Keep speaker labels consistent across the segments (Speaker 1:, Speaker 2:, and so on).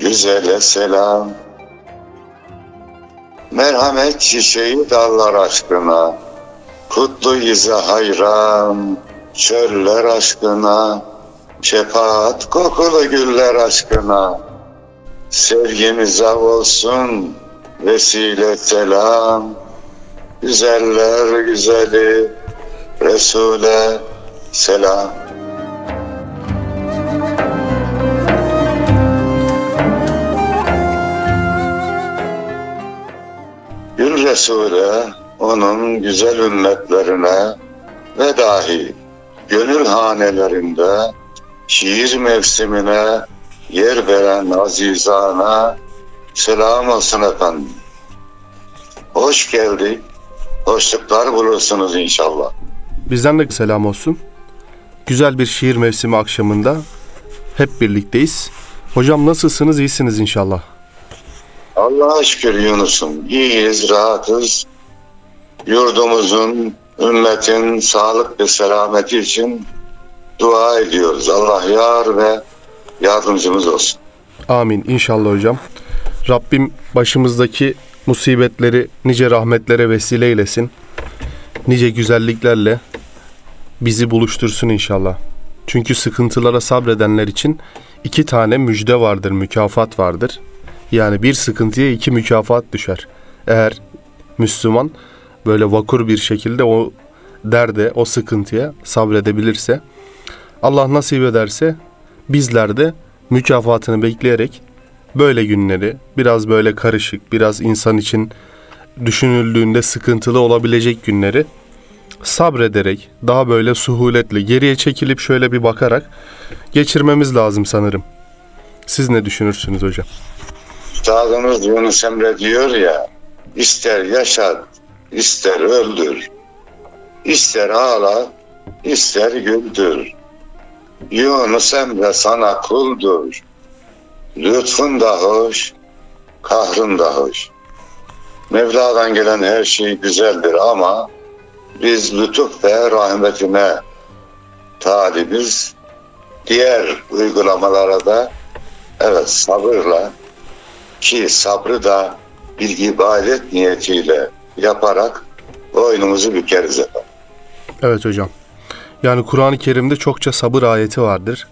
Speaker 1: güzele selam. Merhamet çiçeği dallar aşkına, kutlu yüze hayran, çöller aşkına, şefaat kokulu güller aşkına. Sevgimize olsun vesile selam, güzeller güzeli Resul'e selam. Resul'e, onun güzel ümmetlerine ve dahi gönül hanelerinde şiir mevsimine yer veren azizana selam olsun efendim. Hoş geldik, hoşluklar bulursunuz inşallah.
Speaker 2: Bizden de selam olsun. Güzel bir şiir mevsimi akşamında hep birlikteyiz. Hocam nasılsınız? İyisiniz inşallah.
Speaker 1: Allah'a şükür Yunus'um. İyiyiz, rahatız. Yurdumuzun, ümmetin sağlık ve selameti için dua ediyoruz. Allah yar ve yardımcımız olsun.
Speaker 2: Amin inşallah hocam. Rabbim başımızdaki musibetleri nice rahmetlere vesile eylesin. Nice güzelliklerle bizi buluştursun inşallah. Çünkü sıkıntılara sabredenler için iki tane müjde vardır, mükafat vardır. Yani bir sıkıntıya iki mükafat düşer. Eğer Müslüman böyle vakur bir şekilde o derde, o sıkıntıya sabredebilirse, Allah nasip ederse bizler de mükafatını bekleyerek böyle günleri biraz böyle karışık, biraz insan için düşünüldüğünde sıkıntılı olabilecek günleri sabrederek, daha böyle suhuletle, geriye çekilip şöyle bir bakarak geçirmemiz lazım sanırım. Siz ne düşünürsünüz hocam?
Speaker 1: Üstadımız Yunus Emre diyor ya, ister yaşat, ister öldür, ister ağla, ister güldür. Yunus Emre sana kuldur, lütfun da hoş, kahrın da hoş. Mevla'dan gelen her şey güzeldir ama biz lütuf ve rahmetine talibiz. Diğer uygulamalara da evet sabırla ki sabrı da bir ibadet niyetiyle yaparak boynumuzu bükeriz efendim.
Speaker 2: Evet hocam. Yani Kur'an-ı Kerim'de çokça sabır ayeti vardır.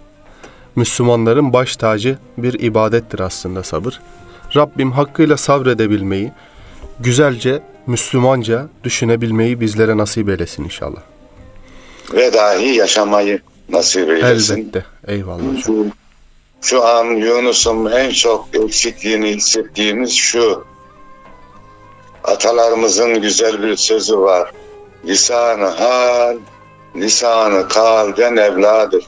Speaker 2: Müslümanların baş tacı bir ibadettir aslında sabır. Rabbim hakkıyla sabredebilmeyi, güzelce, Müslümanca düşünebilmeyi bizlere nasip eylesin inşallah.
Speaker 1: Ve dahi yaşamayı nasip eylesin.
Speaker 2: Elbette. Eyvallah hocam.
Speaker 1: Şu, an Yunus'un en çok eksikliğini hissettiğimiz şu. Atalarımızın güzel bir sözü var. Lisanı hal, lisanı kalden evladır.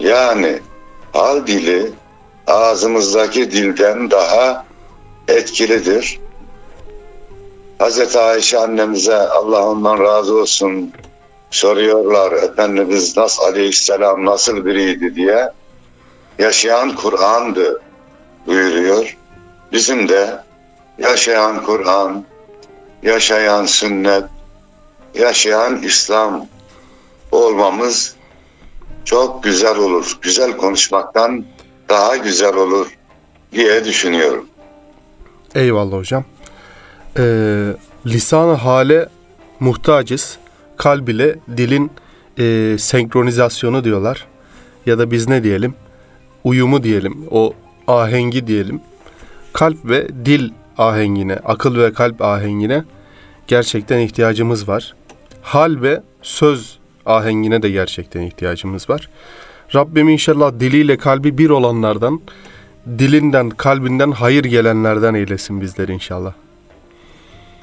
Speaker 1: Yani hal dili ağzımızdaki dilden daha etkilidir. Hazreti Ayşe annemize Allah ondan razı olsun soruyorlar Efendimiz Nas Aleyhisselam nasıl biriydi diye. Yaşayan Kur'an'dı buyuruyor. Bizim de yaşayan Kur'an, yaşayan sünnet, yaşayan İslam olmamız çok güzel olur. Güzel konuşmaktan daha güzel olur diye düşünüyorum.
Speaker 2: Eyvallah hocam. Ee, lisanı hale muhtacız. Kalb ile dilin e, senkronizasyonu diyorlar. Ya da biz ne diyelim? Uyumu diyelim. O ahengi diyelim. Kalp ve dil ahengine, akıl ve kalp ahengine gerçekten ihtiyacımız var. Hal ve söz ahengine de gerçekten ihtiyacımız var. Rabbim inşallah diliyle kalbi bir olanlardan, dilinden, kalbinden hayır gelenlerden eylesin bizleri inşallah.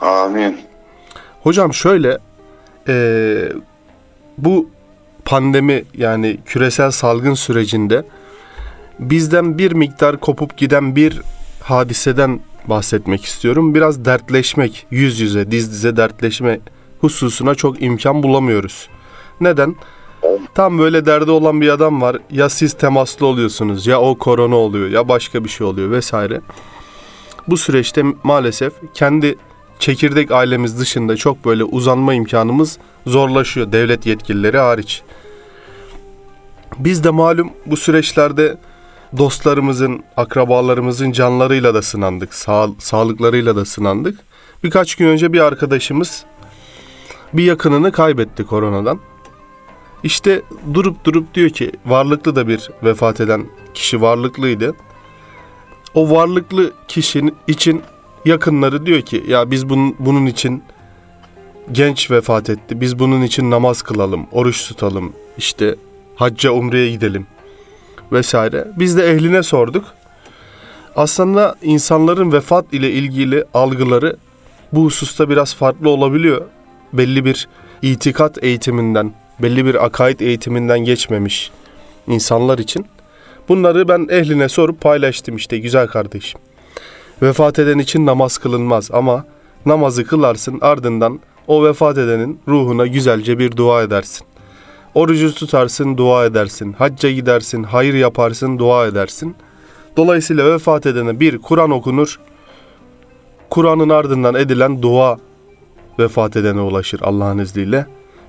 Speaker 1: Amin.
Speaker 2: Hocam şöyle, eee, bu pandemi yani küresel salgın sürecinde bizden bir miktar kopup giden bir hadiseden bahsetmek istiyorum. Biraz dertleşmek, yüz yüze, diz dize dertleşme hususuna çok imkan bulamıyoruz. Neden? Tam böyle derdi olan bir adam var. Ya siz temaslı oluyorsunuz, ya o korona oluyor, ya başka bir şey oluyor vesaire. Bu süreçte maalesef kendi çekirdek ailemiz dışında çok böyle uzanma imkanımız zorlaşıyor devlet yetkilileri hariç. Biz de malum bu süreçlerde dostlarımızın, akrabalarımızın canlarıyla da sınandık, sağ, sağlıklarıyla da sınandık. Birkaç gün önce bir arkadaşımız bir yakınını kaybetti koronadan. İşte durup durup diyor ki varlıklı da bir vefat eden kişi varlıklıydı. O varlıklı kişinin için yakınları diyor ki ya biz bunun, bunun için genç vefat etti. Biz bunun için namaz kılalım, oruç tutalım, işte hacca umreye gidelim vesaire. Biz de ehline sorduk. Aslında insanların vefat ile ilgili algıları bu hususta biraz farklı olabiliyor. Belli bir itikat eğitiminden, belli bir akaid eğitiminden geçmemiş insanlar için. Bunları ben ehline sorup paylaştım işte güzel kardeşim. Vefat eden için namaz kılınmaz ama namazı kılarsın ardından o vefat edenin ruhuna güzelce bir dua edersin. Orucu tutarsın, dua edersin. Hacca gidersin, hayır yaparsın, dua edersin. Dolayısıyla vefat edene bir Kur'an okunur. Kur'an'ın ardından edilen dua vefat edene ulaşır Allah'ın izniyle.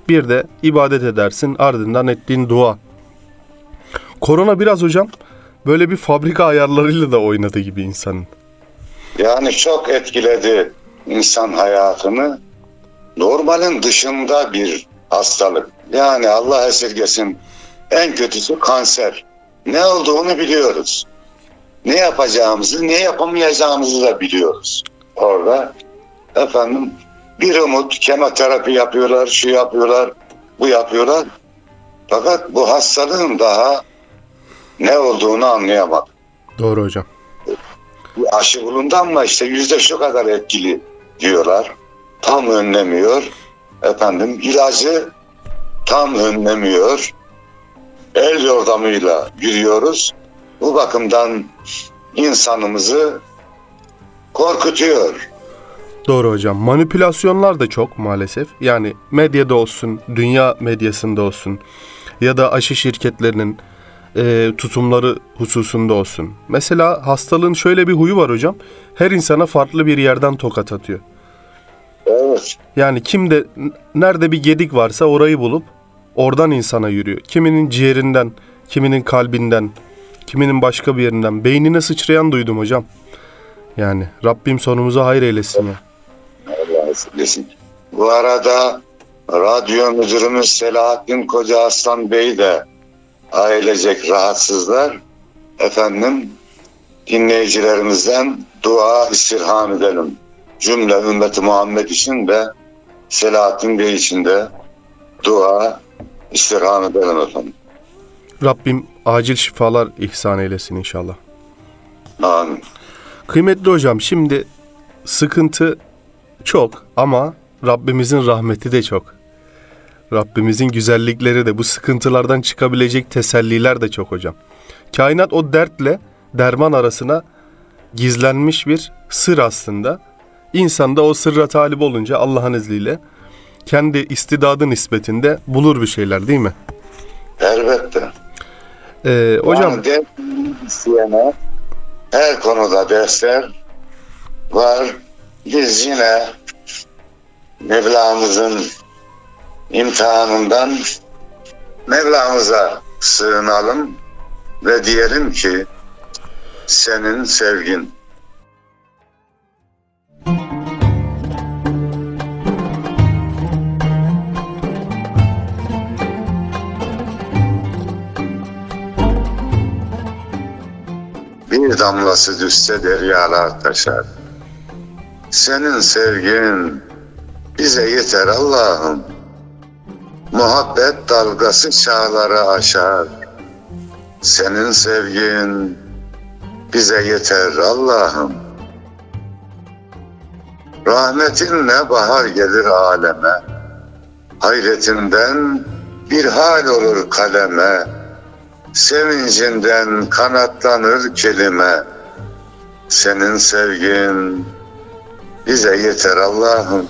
Speaker 2: Bir de ibadet edersin ardından ettiğin dua. Korona biraz hocam böyle bir fabrika ayarlarıyla da oynadı gibi insanın.
Speaker 1: Yani çok etkiledi insan hayatını. Normalin dışında bir hastalık. Yani Allah esirgesin en kötüsü kanser. Ne olduğunu biliyoruz. Ne yapacağımızı, ne yapamayacağımızı da biliyoruz. Orada efendim bir umut kemoterapi yapıyorlar, şu yapıyorlar, bu yapıyorlar. Fakat bu hastalığın daha ne olduğunu anlayamadık.
Speaker 2: Doğru hocam.
Speaker 1: Bu aşı bulundu ama işte yüzde şu kadar etkili diyorlar. Tam önlemiyor. Efendim ilacı tam önlemiyor. El yordamıyla yürüyoruz. Bu bakımdan insanımızı korkutuyor.
Speaker 2: Doğru hocam. Manipülasyonlar da çok maalesef. Yani medyada olsun, dünya medyasında olsun ya da aşı şirketlerinin e, tutumları hususunda olsun. Mesela hastalığın şöyle bir huyu var hocam. Her insana farklı bir yerden tokat atıyor.
Speaker 1: Evet.
Speaker 2: Yani kimde nerede bir gedik varsa orayı bulup oradan insana yürüyor. Kiminin ciğerinden, kiminin kalbinden, kiminin başka bir yerinden. Beynine sıçrayan duydum hocam. Yani Rabbim sonumuzu hayır eylesin ya.
Speaker 1: Allah. Bu arada radyo müdürümüz Selahattin Koca Aslan Bey de ailecek rahatsızlar. Efendim dinleyicilerimizden dua istirham edelim. Cümle ümmeti Muhammed için de Selahattin Bey için de dua istirham edelim efendim.
Speaker 2: Rabbim acil şifalar ihsan eylesin inşallah.
Speaker 1: Amin.
Speaker 2: Kıymetli hocam şimdi sıkıntı çok ama Rabbimizin rahmeti de çok. Rabbimizin güzellikleri de bu sıkıntılardan çıkabilecek teselliler de çok hocam. Kainat o dertle derman arasına gizlenmiş bir sır aslında. İnsan da o sırra talip olunca Allah'ın izniyle kendi istidadı nispetinde bulur bir şeyler değil mi?
Speaker 1: Elbette.
Speaker 2: Ee, hocam
Speaker 1: Yani isteyene her konuda dersler var. Biz yine Mevlamızın imtihanından Mevlamıza sığınalım ve diyelim ki senin sevgin Bir damlası düşse deryalar taşar. Senin sevgin bize yeter Allah'ım. Muhabbet dalgası çağları aşar. Senin sevgin bize yeter Allah'ım. Rahmetinle bahar gelir aleme. Hayretinden bir hal olur kaleme. Sevincinden kanatlanır kelime. Senin sevgin bize yeter Allah'ım.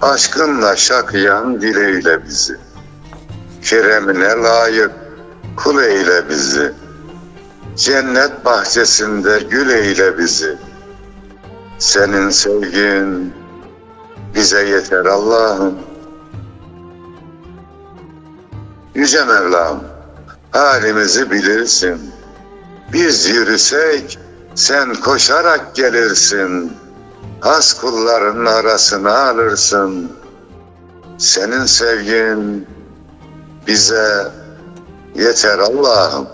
Speaker 1: Aşkınla şakıyan dileyle bizi. Keremine layık kul eyle bizi. Cennet bahçesinde gül eyle bizi. Senin sevgin bize yeter Allah'ım. Yüce Mevlam, halimizi bilirsin. Biz yürüsek sen koşarak gelirsin. Az kulların arasına alırsın. Senin sevgin bize yeter Allah'ım.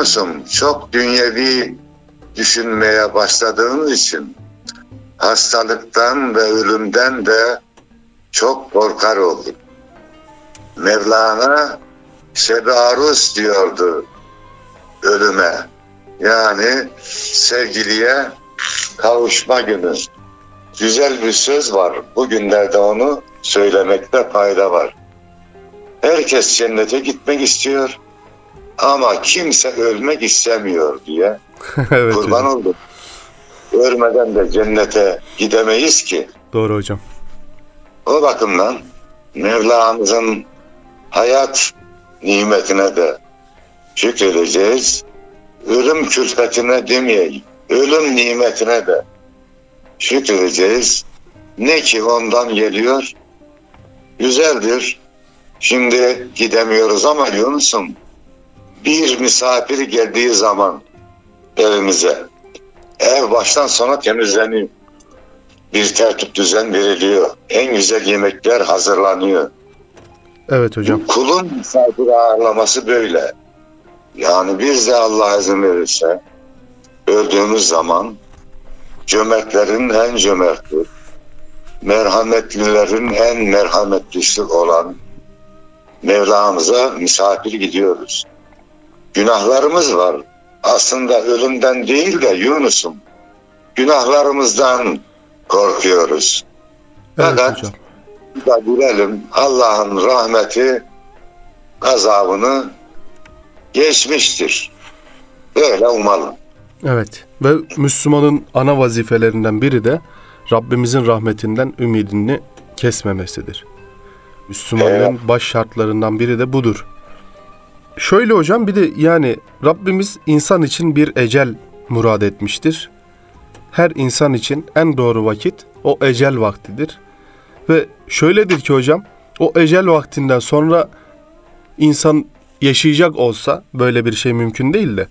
Speaker 1: Yunus'um çok dünyevi düşünmeye başladığın için hastalıktan ve ölümden de çok korkar oldum. Mevlana şebarus diyordu ölüme. Yani sevgiliye kavuşma günü. Güzel bir söz var. Bugünlerde onu söylemekte fayda var. Herkes cennete gitmek istiyor ama kimse ölmek istemiyor diye
Speaker 2: evet
Speaker 1: kurban
Speaker 2: hocam.
Speaker 1: oldum. Ölmeden de cennete gidemeyiz ki.
Speaker 2: Doğru hocam.
Speaker 1: O bakımdan Mevlamızın hayat nimetine de şükredeceğiz. Ölüm külfetine demeyeyim. Ölüm nimetine de şükredeceğiz. Ne ki ondan geliyor? Güzeldir. Şimdi gidemiyoruz ama Yunus'um bir misafir geldiği zaman evimize ev baştan sona temizleniyor. Bir tertip düzen veriliyor. En güzel yemekler hazırlanıyor.
Speaker 2: Evet hocam.
Speaker 1: Kulun misafir ağırlaması böyle. Yani biz de Allah izin verirse öldüğümüz zaman cömertlerin en cömerti, merhametlilerin en merhametlisi olan Mevlamıza misafir gidiyoruz. Günahlarımız var. Aslında ölümden değil de Yunus'um. Günahlarımızdan korkuyoruz.
Speaker 2: Evet
Speaker 1: Fakat
Speaker 2: hocam.
Speaker 1: da bilelim Allah'ın rahmeti azabını geçmiştir. Böyle umalım.
Speaker 2: Evet. Ve Müslümanın ana vazifelerinden biri de Rabbimizin rahmetinden ümidini kesmemesidir. Müslümanlığın
Speaker 1: Evet.
Speaker 2: baş şartlarından biri de budur. Şöyle hocam bir de yani Rabbimiz insan için bir ecel murad etmiştir. Her insan için en doğru vakit o ecel vaktidir. Ve şöyledir ki hocam o ecel vaktinden sonra insan yaşayacak olsa böyle bir şey mümkün değil de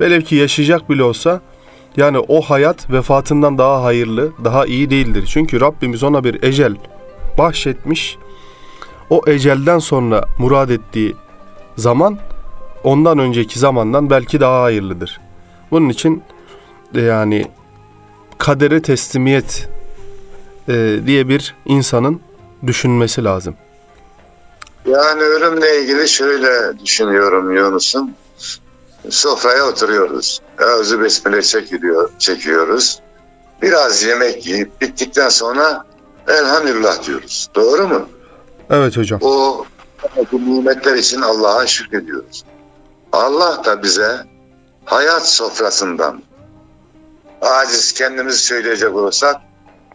Speaker 2: velev ki yaşayacak bile olsa yani o hayat vefatından daha hayırlı, daha iyi değildir. Çünkü Rabbimiz ona bir ecel bahşetmiş. O ecelden sonra murad ettiği zaman ondan önceki zamandan belki daha hayırlıdır. Bunun için e, yani kadere teslimiyet e, diye bir insanın düşünmesi lazım.
Speaker 1: Yani ölümle ilgili şöyle düşünüyorum Yunus'um. Sofraya oturuyoruz. Özü besmele çekiliyor, çekiyoruz. Biraz yemek yiyip bittikten sonra elhamdülillah diyoruz. Doğru mu?
Speaker 2: Evet hocam.
Speaker 1: O bu nimetler için Allah'a şükrediyoruz. Allah da bize hayat sofrasından aciz kendimizi söyleyecek olursak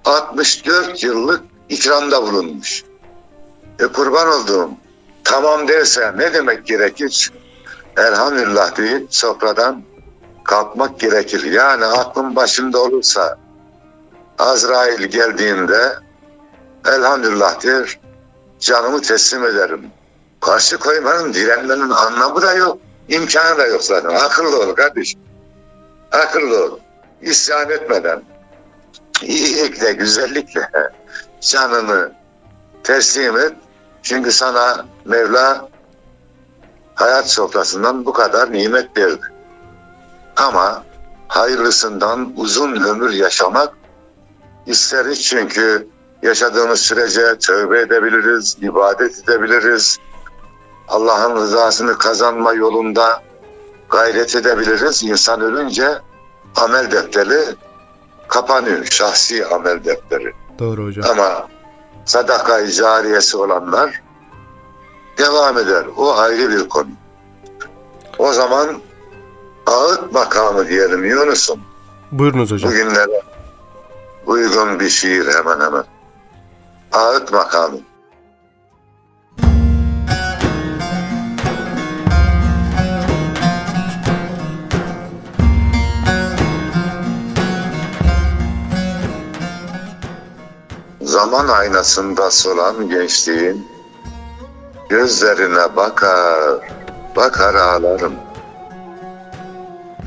Speaker 1: 64 yıllık ikramda bulunmuş. E kurban olduğum tamam derse ne demek gerekir? Elhamdülillah deyip sofradan kalkmak gerekir. Yani aklın başında olursa Azrail geldiğinde elhamdülillah der canımı teslim ederim. Karşı koymanın, direnmenin anlamı da yok. imkanı da yok zaten. Akıllı ol kardeşim. Akıllı ol. İsyan etmeden, iyilikle, güzellikle canını teslim et. Çünkü sana Mevla hayat sofrasından bu kadar nimet verdi. Ama hayırlısından uzun ömür yaşamak isteriz çünkü yaşadığımız sürece tövbe edebiliriz, ibadet edebiliriz. Allah'ın rızasını kazanma yolunda gayret edebiliriz. İnsan ölünce amel defteri kapanıyor. Şahsi amel defteri.
Speaker 2: Doğru hocam.
Speaker 1: Ama sadaka cariyesi olanlar devam eder. O ayrı bir konu. O zaman ağıt makamı diyelim Yunus'um.
Speaker 2: Buyurunuz hocam.
Speaker 1: Bugünlere uygun bir şiir hemen hemen. Ağıt makamı. Zaman aynasında solan gençliğin gözlerine bakar, bakar ağlarım.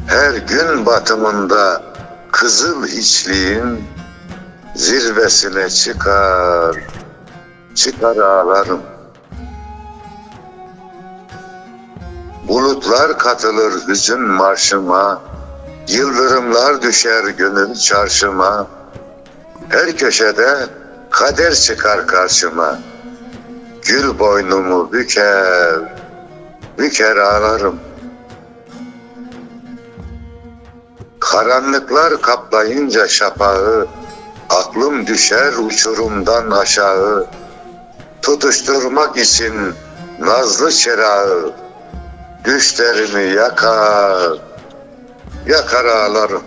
Speaker 1: Her gün batımında kızıl hiçliğin zirvesine çıkar, çıkar ağlarım. Bulutlar katılır hüzün marşıma, yıldırımlar düşer gönül çarşıma. Her köşede kader çıkar karşıma. Gül boynumu büker, büker ağlarım. Karanlıklar kaplayınca şapağı, aklım düşer uçurumdan aşağı. Tutuşturmak için nazlı çırağı, düşlerimi yakar, yakar ağlarım.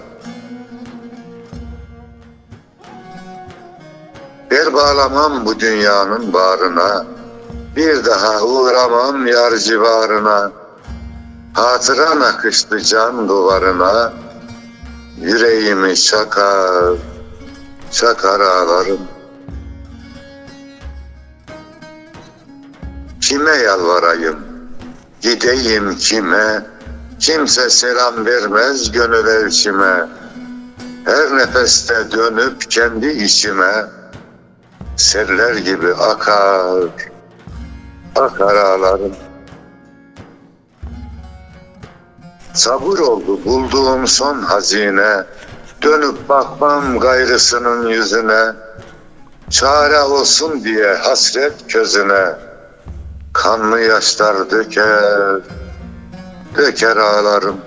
Speaker 1: Bel bağlamam bu dünyanın bağrına, bir daha uğramam yar civarına. Hatıran akıştı can duvarına, yüreğimi çakar, çakar ağlarım. Kime yalvarayım, gideyim kime, kimse selam vermez gönül elçime. Her nefeste dönüp kendi içime, seller gibi akar, akar ağlarım. Sabır oldu bulduğum son hazine, dönüp bakmam gayrısının yüzüne, çare olsun diye hasret közüne, kanlı yaşlar döker, döker ağlarım.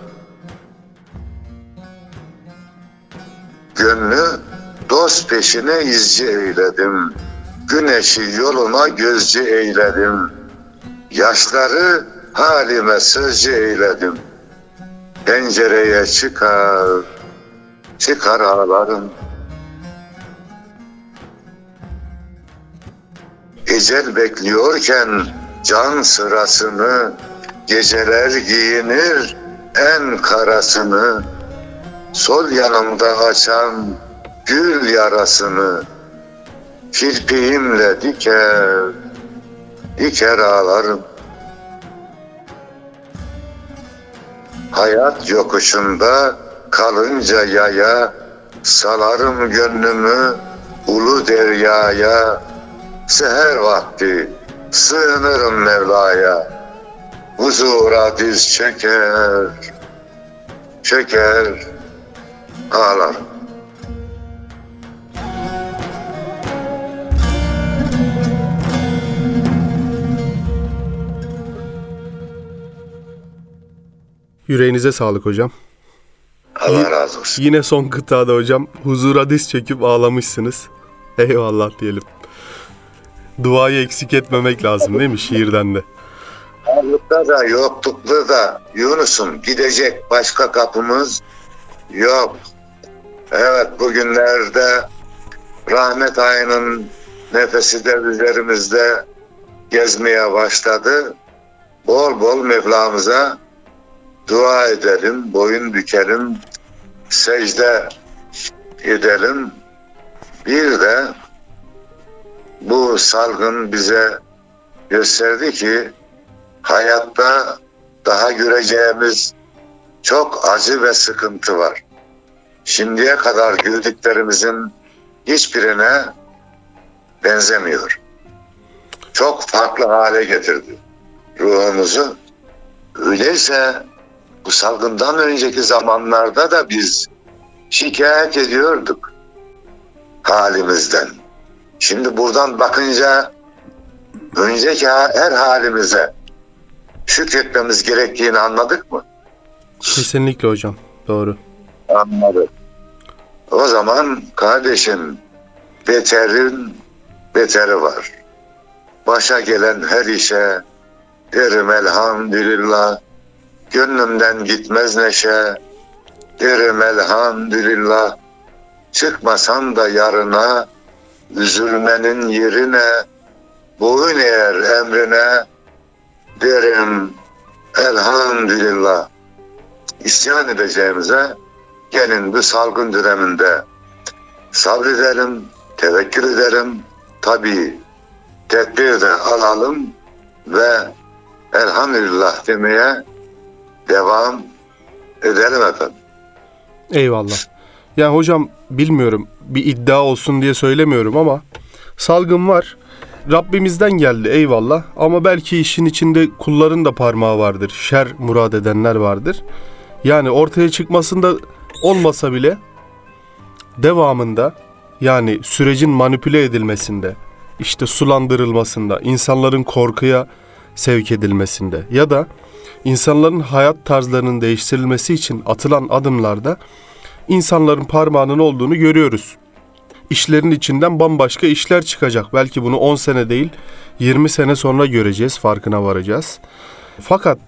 Speaker 1: Dost peşine izci eyledim. Güneşi yoluma gözcü eyledim. Yaşları halime sözcü eyledim. Pencereye çıkar, çıkar ağlarım. Ecel bekliyorken can sırasını, geceler giyinir en karasını, sol yanımda açan gül yarasını, kirpiğimle diker, diker ağlarım. Hayat yokuşunda kalınca yaya, salarım gönlümü ulu deryaya, seher vakti sığınırım Mevla'ya, huzura diz çöker, çöker, ağlarım.
Speaker 2: Yüreğinize sağlık hocam.
Speaker 1: Allah razı olsun.
Speaker 2: Yine son kıtada hocam huzura diz çöküp ağlamışsınız. Eyvallah diyelim. Duayı eksik etmemek lazım değil mi şiirden de?
Speaker 1: Varlıkta da yoklukta da Yunus'um gidecek başka kapımız yok. Evet bugünlerde rahmet ayının nefesi de üzerimizde gezmeye başladı. Bol bol Mevlamıza dua edelim, boyun bükelim, secde edelim. Bir de bu salgın bize gösterdi ki hayatta daha göreceğimiz çok acı ve sıkıntı var. Şimdiye kadar gördüklerimizin hiçbirine benzemiyor. Çok farklı hale getirdi ruhumuzu. Öyleyse bu salgından önceki zamanlarda da biz şikayet ediyorduk halimizden. Şimdi buradan bakınca önceki her halimize şükretmemiz gerektiğini anladık mı?
Speaker 2: Kesinlikle hocam. Doğru.
Speaker 1: Anladık. O zaman kardeşim beterin beteri var. Başa gelen her işe derim elhamdülillah. Gönlümden gitmez neşe. Derim elhamdülillah. Çıkmasam da yarına üzülmenin yerine boyun eğer emrine derim elhamdülillah. İsyan edeceğimize gelin bu salgın döneminde sabredelim, tevekkül edelim. Tabii tedbir de alalım ve elhamdülillah demeye devam edelim efendim.
Speaker 2: Eyvallah. Ya hocam bilmiyorum bir iddia olsun diye söylemiyorum ama salgın var. Rabbimizden geldi eyvallah ama belki işin içinde kulların da parmağı vardır. Şer murad edenler vardır. Yani ortaya çıkmasında olmasa bile devamında yani sürecin manipüle edilmesinde, işte sulandırılmasında, insanların korkuya sevk edilmesinde ya da insanların hayat tarzlarının değiştirilmesi için atılan adımlarda insanların parmağının olduğunu görüyoruz. İşlerin içinden bambaşka işler çıkacak. Belki bunu 10 sene değil 20 sene sonra göreceğiz, farkına varacağız. Fakat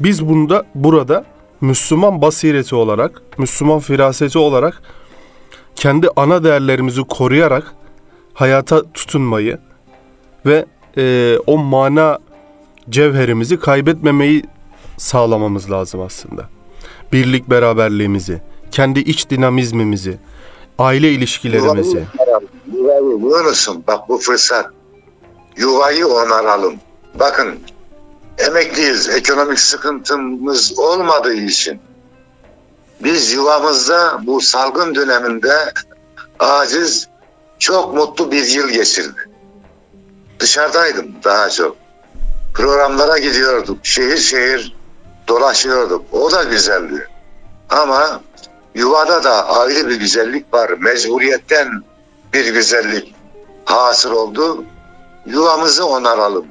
Speaker 2: biz bunda burada Müslüman basireti olarak, Müslüman firaseti olarak kendi ana değerlerimizi koruyarak hayata tutunmayı ve e, o mana cevherimizi kaybetmemeyi sağlamamız lazım aslında. Birlik beraberliğimizi, kendi iç dinamizmimizi, aile ilişkilerimizi.
Speaker 1: Yuvayı Yunus'um bak bu fırsat. Yuvayı onaralım. Bakın emekliyiz. Ekonomik sıkıntımız olmadığı için biz yuvamızda bu salgın döneminde aciz çok mutlu bir yıl geçirdi. Dışarıdaydım daha çok. Programlara gidiyorduk. Şehir şehir dolaşıyorduk. O da güzeldi. Ama yuvada da ayrı bir güzellik var. Mecburiyetten bir güzellik hasıl oldu. Yuvamızı onaralım.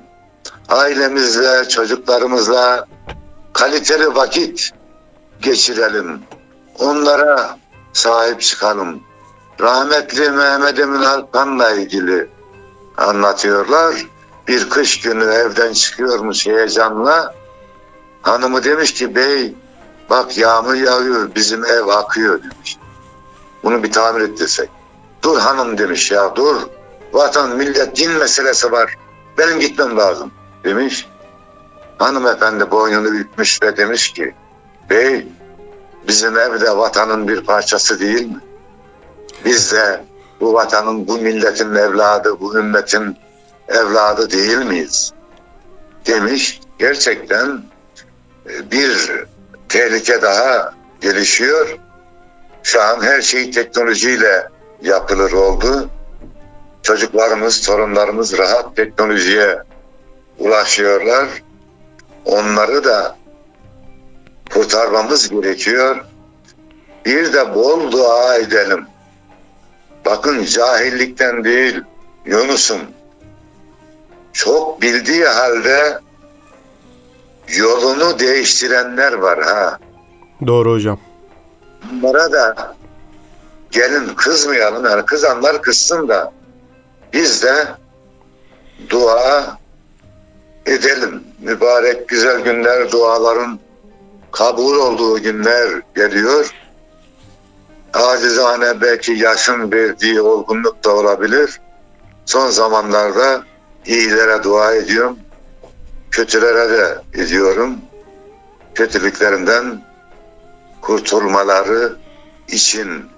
Speaker 1: Ailemizle, çocuklarımızla kaliteli vakit geçirelim. Onlara sahip çıkalım. Rahmetli Mehmet Emin Alkan'la ilgili anlatıyorlar. Bir kış günü evden çıkıyormuş heyecanla. Hanımı demiş ki bey bak yağmur yağıyor bizim ev akıyor demiş. Bunu bir tamir ettirsek. Dur hanım demiş ya dur. Vatan millet din meselesi var. Benim gitmem lazım demiş. Hanımefendi boynunu bükmüş ve demiş ki bey bizim evde vatanın bir parçası değil mi? Biz de bu vatanın, bu milletin evladı, bu ümmetin evladı değil miyiz? Demiş. Gerçekten bir tehlike daha gelişiyor. Şu an her şey teknolojiyle yapılır oldu. Çocuklarımız, torunlarımız rahat teknolojiye ulaşıyorlar. Onları da kurtarmamız gerekiyor. Bir de bol dua edelim. Bakın cahillikten değil Yunus'um çok bildiği halde yolunu değiştirenler var ha.
Speaker 2: Doğru hocam.
Speaker 1: Bunlara da gelin kızmayalım yani kızanlar kızsın da biz de dua edelim. Mübarek güzel günler duaların kabul olduğu günler geliyor. Acizane belki yaşın verdiği olgunluk da olabilir. Son zamanlarda iyilere dua ediyorum. Kötülere de ediyorum. Kötülüklerinden kurtulmaları için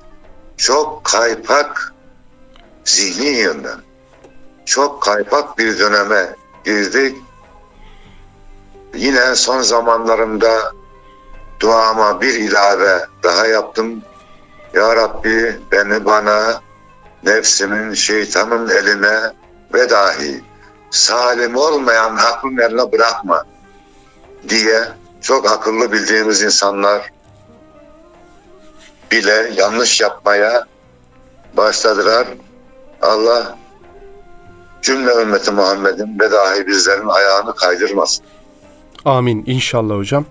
Speaker 1: çok kaypak zihni yönden çok kaypak bir döneme girdik. Yine son zamanlarımda duama bir ilave daha yaptım. Ya Rabbi beni bana nefsimin şeytanın eline ve dahi salim olmayan aklın eline bırakma diye çok akıllı bildiğimiz insanlar bile yanlış yapmaya başladılar. Allah cümle ümmeti Muhammed'in ve dahi bizlerin ayağını kaydırmasın.
Speaker 2: Amin inşallah hocam.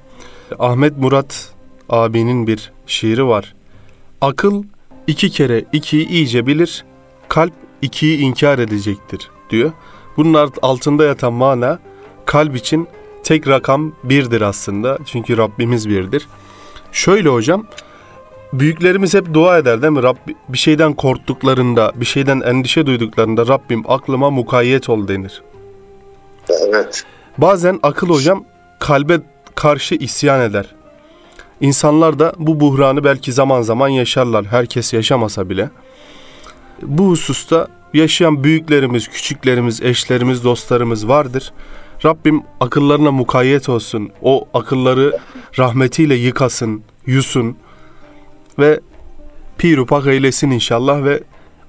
Speaker 2: Ahmet Murat abinin bir şiiri var. Akıl iki kere ikiyi iyice bilir, kalp ikiyi inkar edecektir diyor. Bunun altında yatan mana kalp için tek rakam birdir aslında. Çünkü Rabbimiz birdir. Şöyle hocam, büyüklerimiz hep dua eder değil mi? Rabbi, bir şeyden korktuklarında, bir şeyden endişe duyduklarında Rabbim aklıma mukayyet ol denir.
Speaker 1: Evet.
Speaker 2: Bazen akıl hocam kalbe karşı isyan eder. İnsanlar da bu buhranı belki zaman zaman yaşarlar. Herkes yaşamasa bile. Bu hususta yaşayan büyüklerimiz, küçüklerimiz, eşlerimiz, dostlarımız vardır. Rabbim akıllarına mukayyet olsun. O akılları rahmetiyle yıkasın, yusun ve pirupak eylesin inşallah ve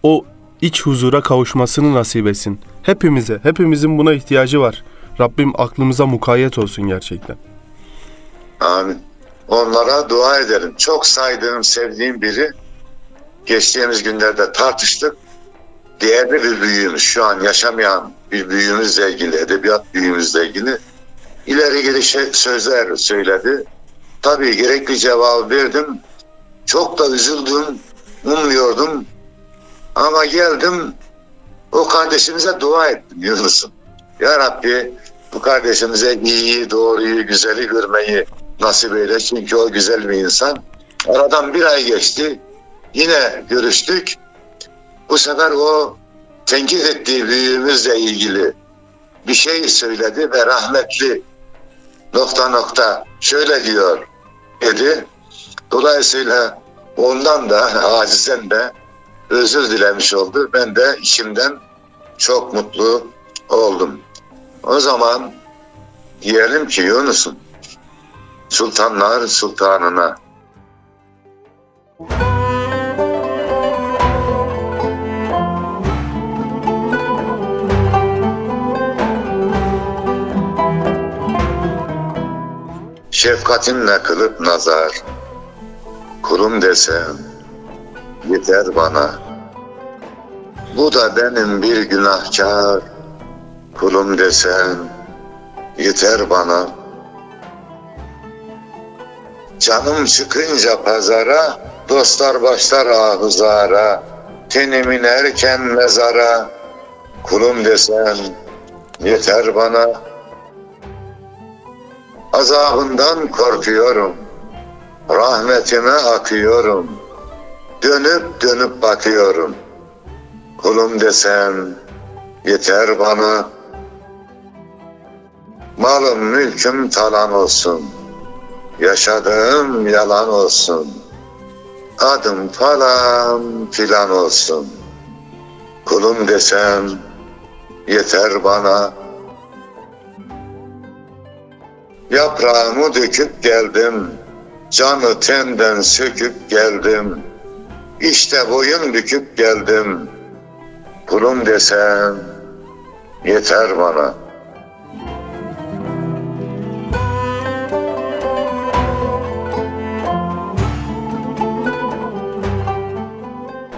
Speaker 2: o iç huzura kavuşmasını nasip etsin. Hepimize, hepimizin buna ihtiyacı var. Rabbim aklımıza mukayyet olsun gerçekten.
Speaker 1: Amin. Onlara dua edelim. Çok saydığım, sevdiğim biri geçtiğimiz günlerde tartıştık. Değerli bir büyüğümüz, şu an yaşamayan bir büyüğümüzle ilgili, edebiyat büyüğümüzle ilgili ileri gelişe sözler söyledi. Tabii gerekli cevabı verdim. Çok da üzüldüm, ummuyordum. Ama geldim, o kardeşimize dua ettim Yunus'um. Ya Rabbi bu kardeşimize iyiyi, doğruyu, güzeli görmeyi nasip eyle. Çünkü o güzel bir insan. Aradan bir ay geçti. Yine görüştük. Bu sefer o tenkit ettiği büyüğümüzle ilgili bir şey söyledi ve rahmetli nokta nokta şöyle diyor dedi. Dolayısıyla ondan da acizen de özür dilemiş oldu. Ben de içimden çok mutlu oldum. O zaman diyelim ki Yunus'um sultanlar sultanına Şefkatinle kılıp nazar. Kulum desem Yeter bana. Bu da benim bir günahkar. Kulum desen Yeter bana. Canım çıkınca pazara Dostlar başlar ahuzara. Tenimin erken mezara. Kulum desen Yeter bana Azabından korkuyorum. Rahmetime akıyorum. Dönüp dönüp bakıyorum. Kulum desem yeter bana. Malım mülküm talan olsun. Yaşadığım yalan olsun. Adım falan filan olsun. Kulum desem yeter bana.'' Yaprağımı döküp geldim, canı tenden söküp geldim. İşte boyun büküp geldim, kulum desem yeter bana.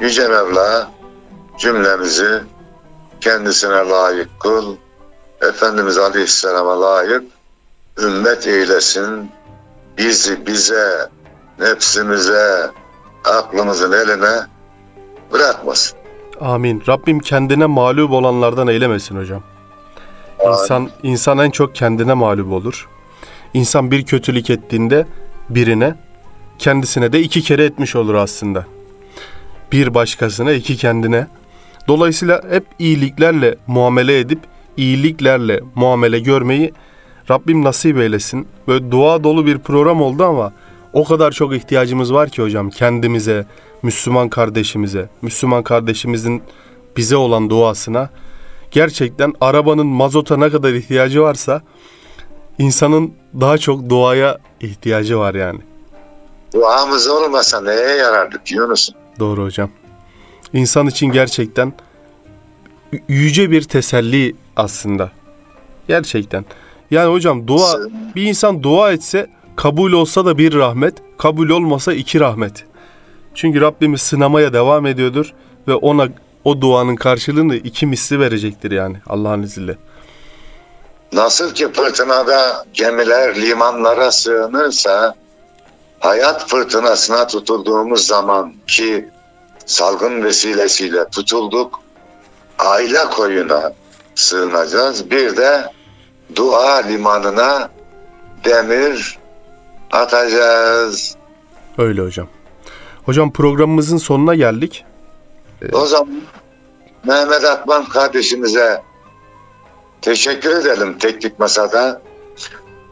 Speaker 1: Yüce Mevla cümlemizi kendisine layık kıl. Efendimiz Aleyhisselam'a layık ümmet eylesin. Bizi bize, nefsimize, aklımızın eline bırakmasın.
Speaker 2: Amin. Rabbim kendine mağlup olanlardan eylemesin hocam. İnsan, insan en çok kendine mağlup olur. İnsan bir kötülük ettiğinde birine, kendisine de iki kere etmiş olur aslında. Bir başkasına, iki kendine. Dolayısıyla hep iyiliklerle muamele edip, iyiliklerle muamele görmeyi Rabbim nasip eylesin. Böyle dua dolu bir program oldu ama o kadar çok ihtiyacımız var ki hocam kendimize, Müslüman kardeşimize, Müslüman kardeşimizin bize olan duasına. Gerçekten arabanın mazota ne kadar ihtiyacı varsa insanın daha çok duaya ihtiyacı var yani.
Speaker 1: Duamız olmasa neye yarardık Yunus'um?
Speaker 2: Doğru hocam. İnsan için gerçekten yüce bir teselli aslında. Gerçekten. Yani hocam dua bir insan dua etse kabul olsa da bir rahmet, kabul olmasa iki rahmet. Çünkü Rabbimiz sınamaya devam ediyordur ve ona o duanın karşılığını iki misli verecektir yani Allah'ın izniyle.
Speaker 1: Nasıl ki fırtınada gemiler limanlara sığınırsa hayat fırtınasına tutulduğumuz zaman ki salgın vesilesiyle tutulduk aile koyuna sığınacağız. Bir de dua limanına demir atacağız.
Speaker 2: Öyle hocam. Hocam programımızın sonuna geldik.
Speaker 1: O zaman Mehmet Akman kardeşimize teşekkür edelim teknik masada.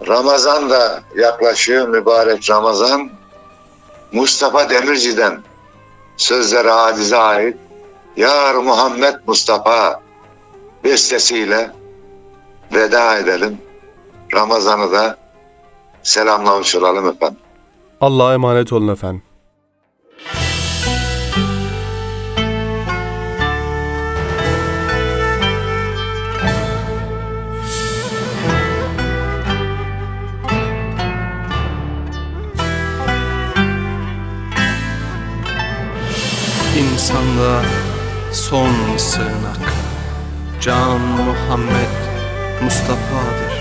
Speaker 1: Ramazan da yaklaşıyor mübarek Ramazan. Mustafa Demirci'den sözleri Hadiz'e ait Yar Muhammed Mustafa bestesiyle veda edelim. Ramazan'ı da selamlamış olalım efendim.
Speaker 2: Allah'a emanet olun efendim.
Speaker 3: İnsanlığa son sığınak Can Muhammed Mustafa'dır.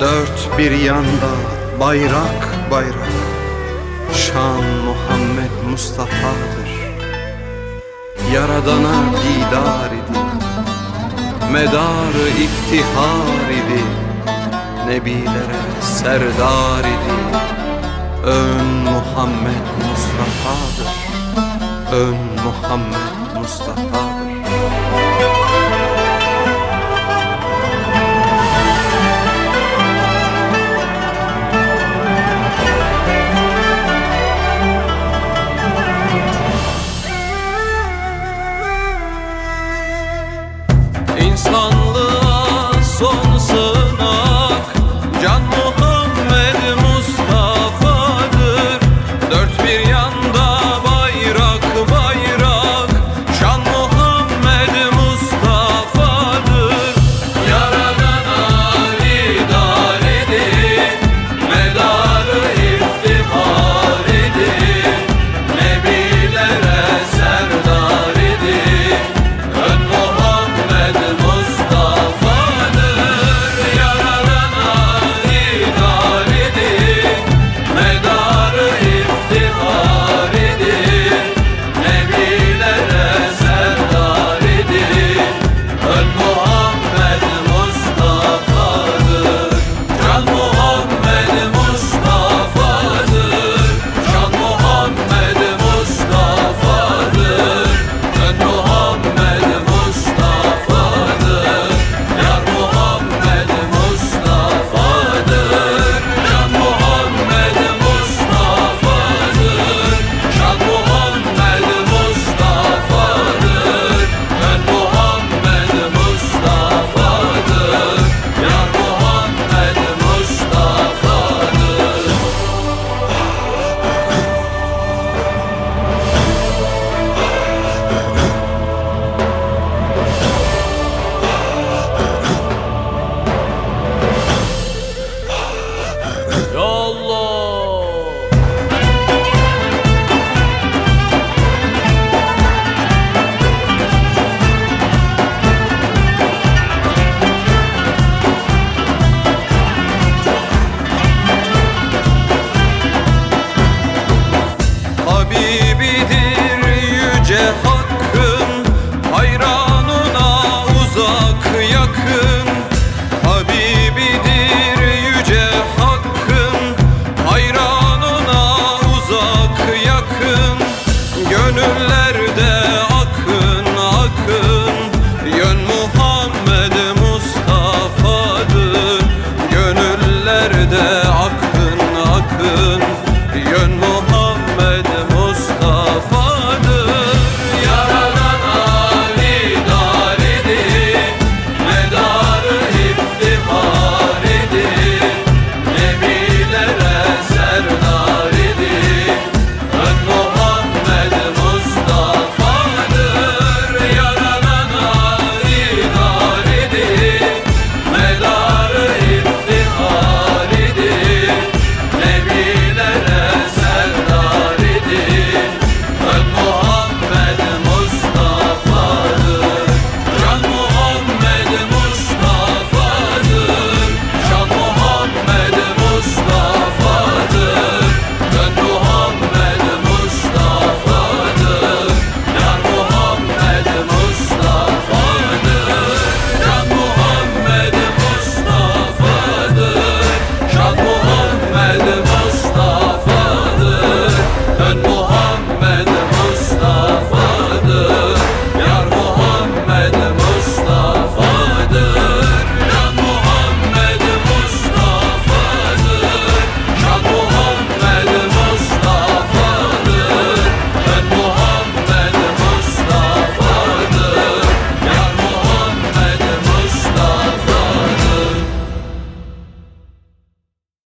Speaker 3: Dört bir yanda bayrak bayrak. Şan Muhammed Mustafa'dır. Yaradana didar idi. Medarı iftihar idi. Nebilere serdar idi. Ön Muhammed Mustafa'dır. Ön Muhammed Mustafa'dır